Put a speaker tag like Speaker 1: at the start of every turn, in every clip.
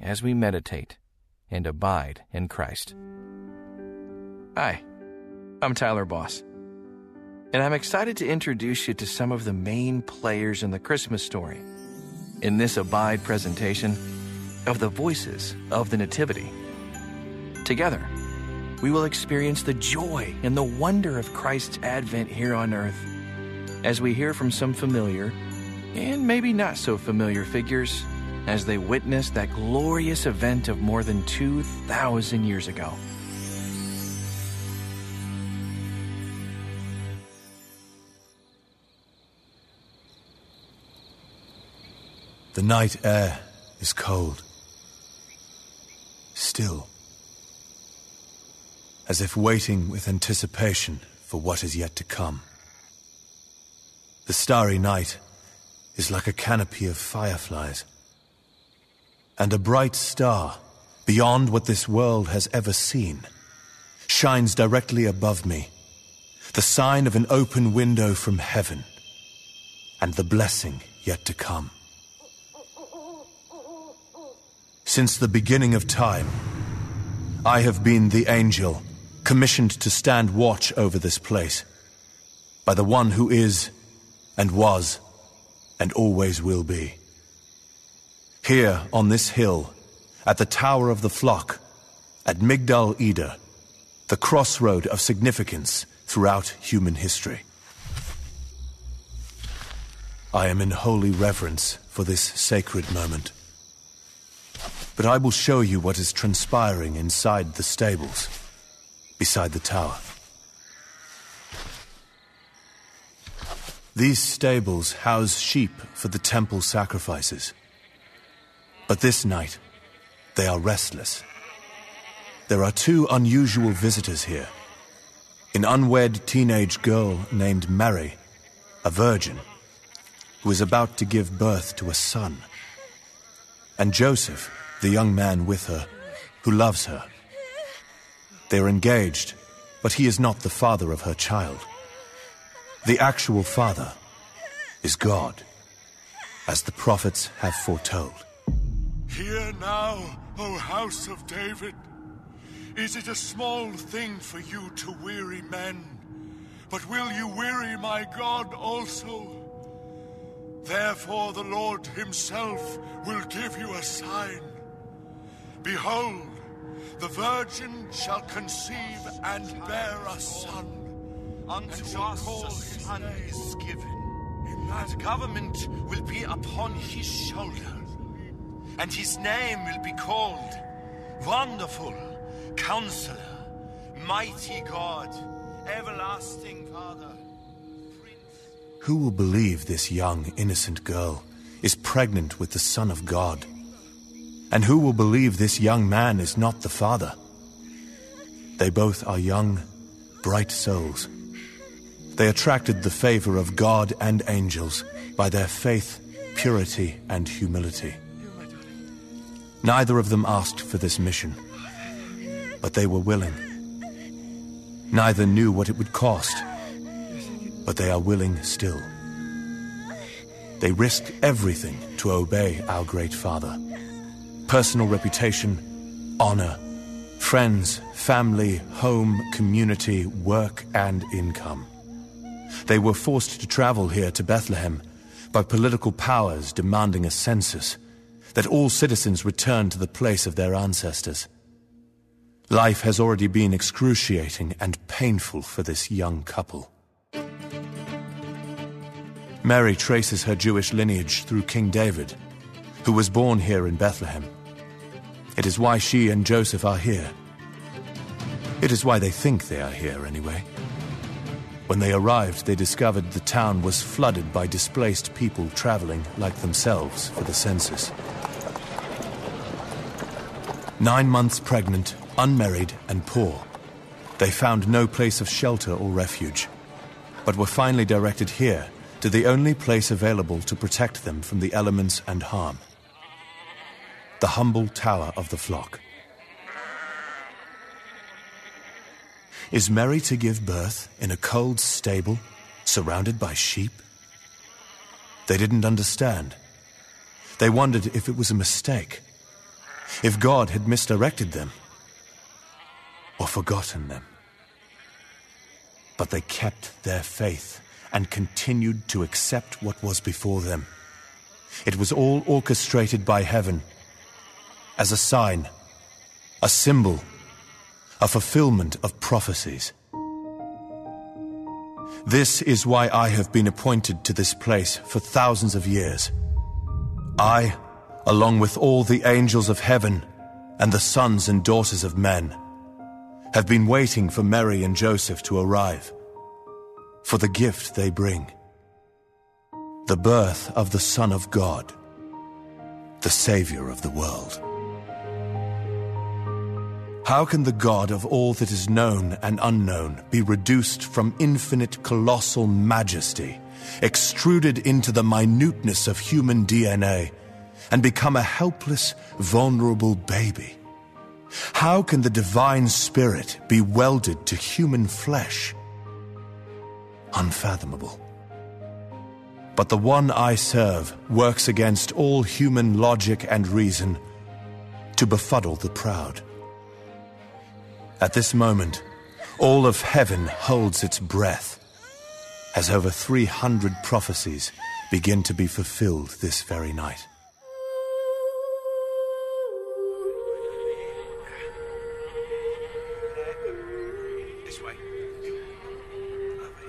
Speaker 1: as we meditate and abide in Christ. Hi, I'm Tyler Boss, and I'm excited to introduce you to some of the main players in the Christmas story in this Abide presentation of the voices of the Nativity. Together, we will experience the joy and the wonder of Christ's advent here on earth as we hear from some familiar and maybe not so familiar figures as they witness that glorious event of more than 2,000 years ago.
Speaker 2: The night air is cold, still, as if waiting with anticipation for what is yet to come. The starry night is like a canopy of fireflies, and a bright star, beyond what this world has ever seen, shines directly above me, the sign of an open window from heaven, and the blessing yet to come. Since the beginning of time, I have been the angel commissioned to stand watch over this place by the one who is and was and always will be. Here on this hill, at the Tower of the Flock, at Migdal Eder, the crossroad of significance throughout human history. I am in holy reverence for this sacred moment. But I will show you what is transpiring inside the stables, beside the tower. These stables house sheep for the temple sacrifices. But this night, they are restless. There are two unusual visitors here an unwed teenage girl named Mary, a virgin, who is about to give birth to a son, and Joseph, the young man with her, who loves her. They are engaged, but he is not the father of her child. The actual father is God, as the prophets have foretold.
Speaker 3: Hear now, O house of David. Is it a small thing for you to weary men? But will you weary my God also? Therefore the Lord himself will give you a sign. Behold, the virgin shall conceive and bear a son.
Speaker 4: Unto
Speaker 3: shall
Speaker 4: us
Speaker 3: call
Speaker 4: a
Speaker 3: his
Speaker 4: son
Speaker 3: name
Speaker 4: is given, and government will be upon his shoulder. And his name will be called Wonderful, Counselor, Mighty God, Everlasting Father.
Speaker 2: Who will believe this young, innocent girl is pregnant with the Son of God? And who will believe this young man is not the Father? They both are young, bright souls. They attracted the favor of God and angels by their faith, purity, and humility. Neither of them asked for this mission, but they were willing. Neither knew what it would cost, but they are willing still. They risked everything to obey our great Father personal reputation, honor, friends, family, home, community, work, and income. They were forced to travel here to Bethlehem by political powers demanding a census, that all citizens return to the place of their ancestors. Life has already been excruciating and painful for this young couple. Mary traces her Jewish lineage through King David, who was born here in Bethlehem. It is why she and Joseph are here. It is why they think they are here, anyway. When they arrived, they discovered the town was flooded by displaced people traveling like themselves for the census. Nine months pregnant, unmarried, and poor, they found no place of shelter or refuge, but were finally directed here to the only place available to protect them from the elements and harm the humble tower of the flock. Is Mary to give birth in a cold stable surrounded by sheep? They didn't understand. They wondered if it was a mistake, if God had misdirected them or forgotten them. But they kept their faith and continued to accept what was before them. It was all orchestrated by heaven as a sign, a symbol, a fulfillment of prophecies. This is why I have been appointed to this place for thousands of years. I, along with all the angels of heaven and the sons and daughters of men, have been waiting for Mary and Joseph to arrive, for the gift they bring the birth of the Son of God, the Savior of the world. How can the God of all that is known and unknown be reduced from infinite colossal majesty, extruded into the minuteness of human DNA, and become a helpless, vulnerable baby? How can the divine spirit be welded to human flesh? Unfathomable. But the one I serve works against all human logic and reason to befuddle the proud. At this moment, all of heaven holds its breath as over 300 prophecies begin to be fulfilled this very night.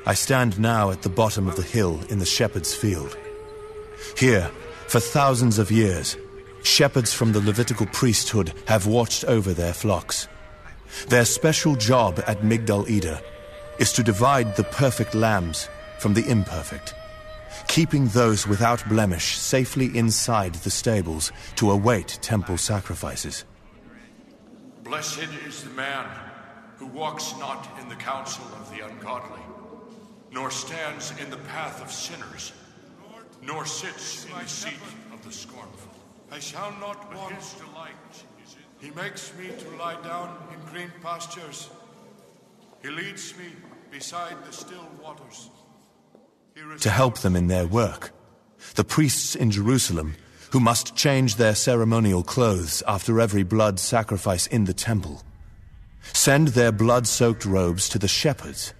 Speaker 2: I stand now at the bottom of the hill in the shepherd's field. Here, for thousands of years, shepherds from the Levitical priesthood have watched over their flocks. Their special job at Migdal Eder is to divide the perfect lambs from the imperfect, keeping those without blemish safely inside the stables to await temple sacrifices.
Speaker 3: Blessed is the man who walks not in the counsel of the ungodly, nor stands in the path of sinners, nor sits in the seat of the scornful. I shall not want his delight he makes me to lie down in green pastures. He leads me beside the still waters.
Speaker 2: To help them in their work, the priests in Jerusalem, who must change their ceremonial clothes after every blood sacrifice in the temple, send their blood soaked robes to the shepherds,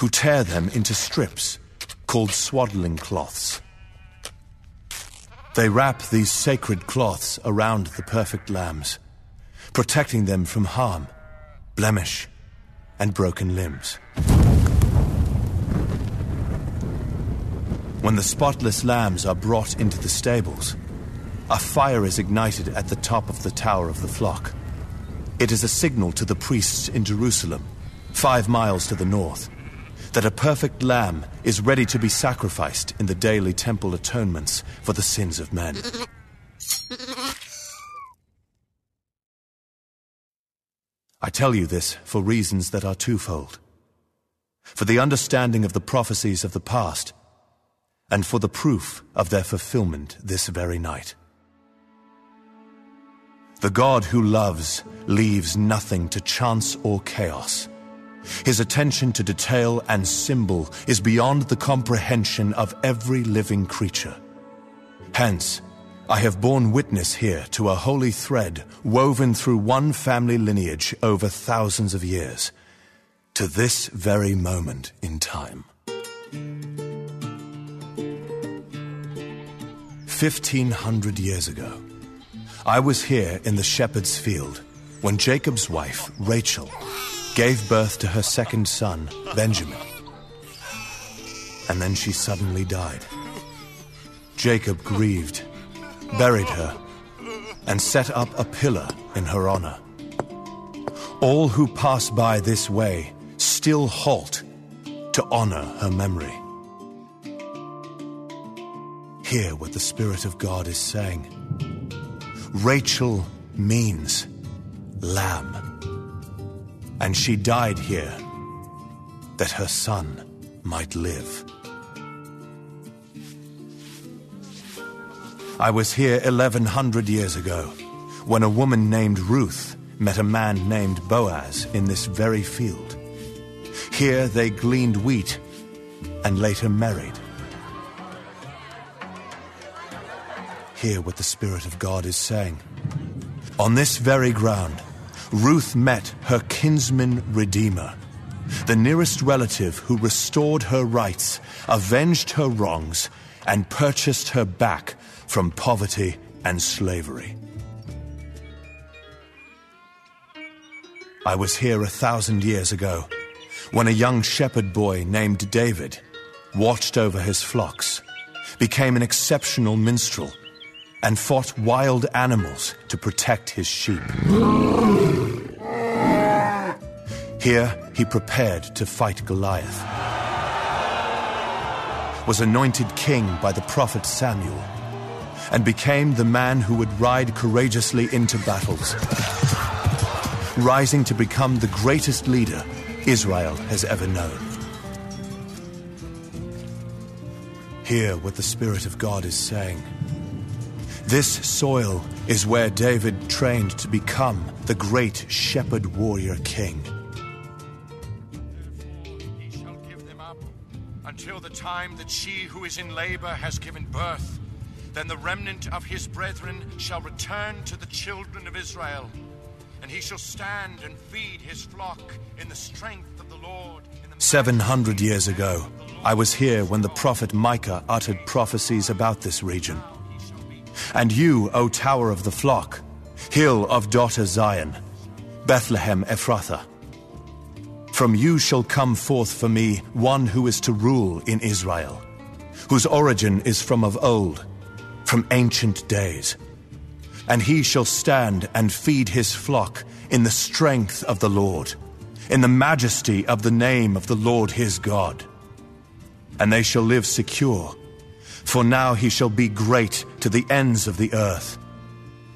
Speaker 2: who tear them into strips called swaddling cloths. They wrap these sacred cloths around the perfect lambs protecting them from harm, blemish, and broken limbs. When the spotless lambs are brought into the stables, a fire is ignited at the top of the tower of the flock. It is a signal to the priests in Jerusalem, five miles to the north, that a perfect lamb is ready to be sacrificed in the daily temple atonements for the sins of men. I tell you this for reasons that are twofold. For the understanding of the prophecies of the past, and for the proof of their fulfillment this very night. The God who loves leaves nothing to chance or chaos. His attention to detail and symbol is beyond the comprehension of every living creature. Hence, I have borne witness here to a holy thread woven through one family lineage over thousands of years, to this very moment in time. Fifteen hundred years ago, I was here in the shepherd's field when Jacob's wife, Rachel, gave birth to her second son, Benjamin. And then she suddenly died. Jacob grieved buried her, and set up a pillar in her honor. All who pass by this way still halt to honor her memory. Hear what the Spirit of God is saying. Rachel means lamb. And she died here that her son might live. I was here 1100 years ago when a woman named Ruth met a man named Boaz in this very field. Here they gleaned wheat and later married. Hear what the Spirit of God is saying. On this very ground, Ruth met her kinsman redeemer, the nearest relative who restored her rights, avenged her wrongs, and purchased her back from poverty and slavery. I was here a thousand years ago when a young shepherd boy named David watched over his flocks, became an exceptional minstrel, and fought wild animals to protect his sheep. Here he prepared to fight Goliath, was anointed king by the prophet Samuel, and became the man who would ride courageously into battles, rising to become the greatest leader Israel has ever known. Hear what the Spirit of God is saying. This soil is where David trained to become the great shepherd warrior king.
Speaker 3: He shall give them up until the time that she who is in labor has given birth. Then the remnant of his brethren shall return to the children of Israel, and he shall stand and feed his flock in the strength of the Lord. the
Speaker 2: 700 years ago, I was here when the prophet Micah uttered prophecies about this region. And you, O tower of the flock, hill of daughter Zion, Bethlehem Ephrathah, from you shall come forth for me one who is to rule in Israel, whose origin is from of old, from ancient days. And he shall stand and feed his flock in the strength of the Lord, in the majesty of the name of the Lord his God. And they shall live secure, for now he shall be great to the ends of the earth,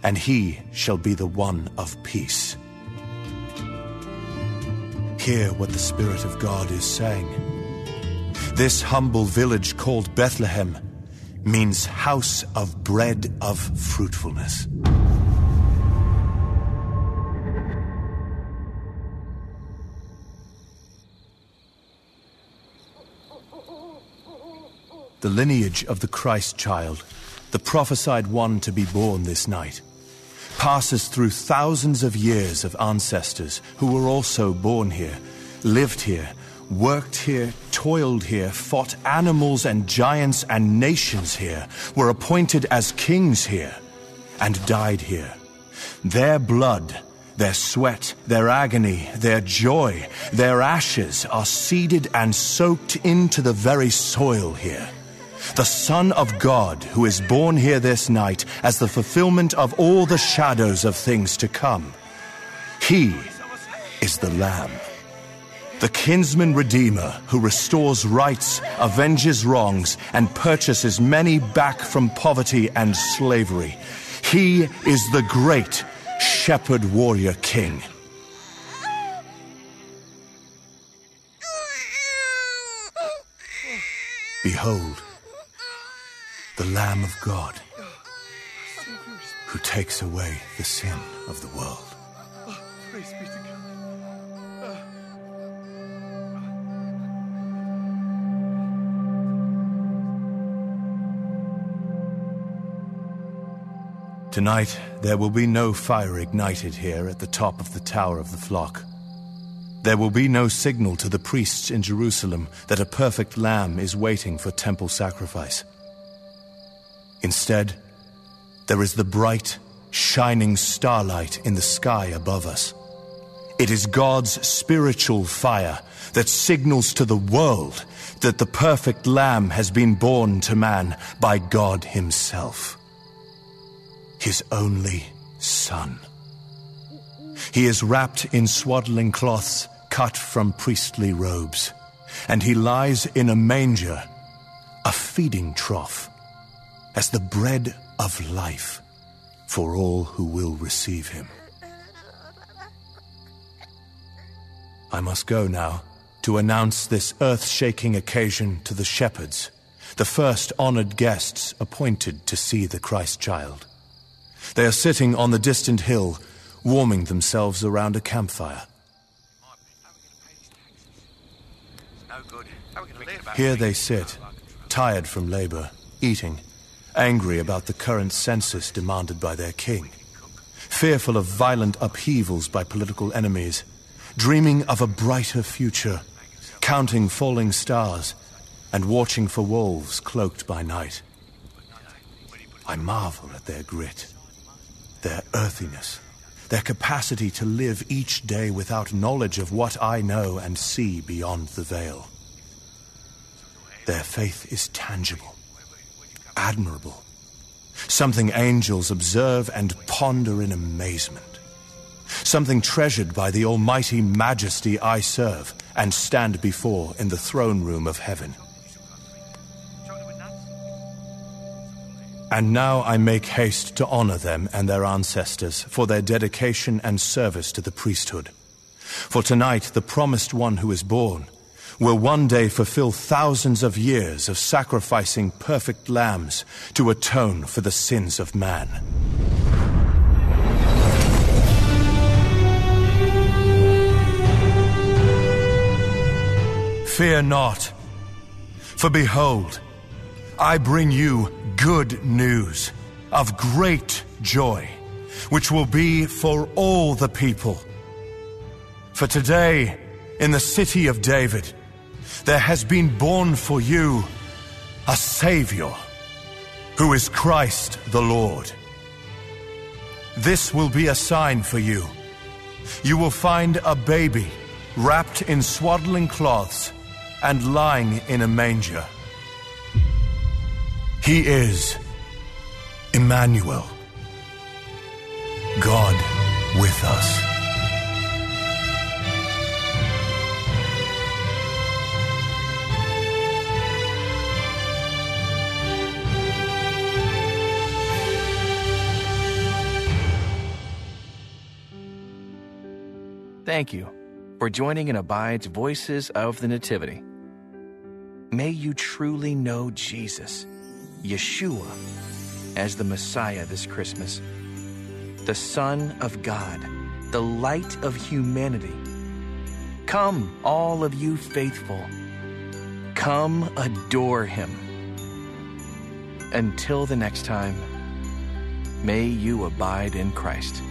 Speaker 2: and he shall be the one of peace. Hear what the Spirit of God is saying. This humble village called Bethlehem means house of bread of fruitfulness. The lineage of the Christ child, the prophesied one to be born this night, passes through thousands of years of ancestors who were also born here, lived here, worked here, toiled here, fought animals and giants and nations here, were appointed as kings here, and died here. Their blood, their sweat, their agony, their joy, their ashes are seeded and soaked into the very soil here. The Son of God, who is born here this night as the fulfillment of all the shadows of things to come. He is the Lamb. The kinsman redeemer who restores rights, avenges wrongs, and purchases many back from poverty and slavery. He is the great shepherd warrior king. Behold, the Lamb of God who takes away the sin of the world. Tonight, there will be no fire ignited here at the top of the Tower of the Flock. There will be no signal to the priests in Jerusalem that a perfect lamb is waiting for temple sacrifice. Instead, there is the bright, shining starlight in the sky above us. It is God's spiritual fire that signals to the world that the perfect lamb has been born to man by God Himself his only son. He is wrapped in swaddling cloths cut from priestly robes, and he lies in a manger, a feeding trough, as the bread of life for all who will receive him. I must go now to announce this earth shaking occasion to the shepherds, the first honored guests appointed to see the Christ child. They are sitting on the distant hill, warming themselves around a campfire. Here they sit, tired from labor, eating, angry about the current census demanded by their king, fearful of violent upheavals by political enemies, dreaming of a brighter future, counting falling stars, and watching for wolves cloaked by night. I marvel at their grit, their earthiness, their capacity to live each day without knowledge of what I know and see beyond the veil. Their faith is tangible, admirable, something angels observe and ponder in amazement, something treasured by the almighty majesty I serve and stand before in the throne room of heaven. And now I make haste to honor them and their ancestors for their dedication and service to the priesthood. For tonight, the promised one who is born will one day fulfill thousands of years of sacrificing perfect lambs to atone for the sins of man. Fear not, for behold, I bring you good news of great joy, which will be for all the people. For today, in the city of David, there has been born for you a Savior, who is Christ the Lord. This will be a sign for you. You will find a baby wrapped in swaddling cloths and lying in a manger. He is Emmanuel, God with us.
Speaker 1: Thank you for joining in Abide's Voices of the Nativity. May you truly know Jesus, Yeshua, as the Messiah this Christmas, the Son of God, the light of humanity. Come, all of you faithful, come adore him. Until the next time, may you abide in Christ.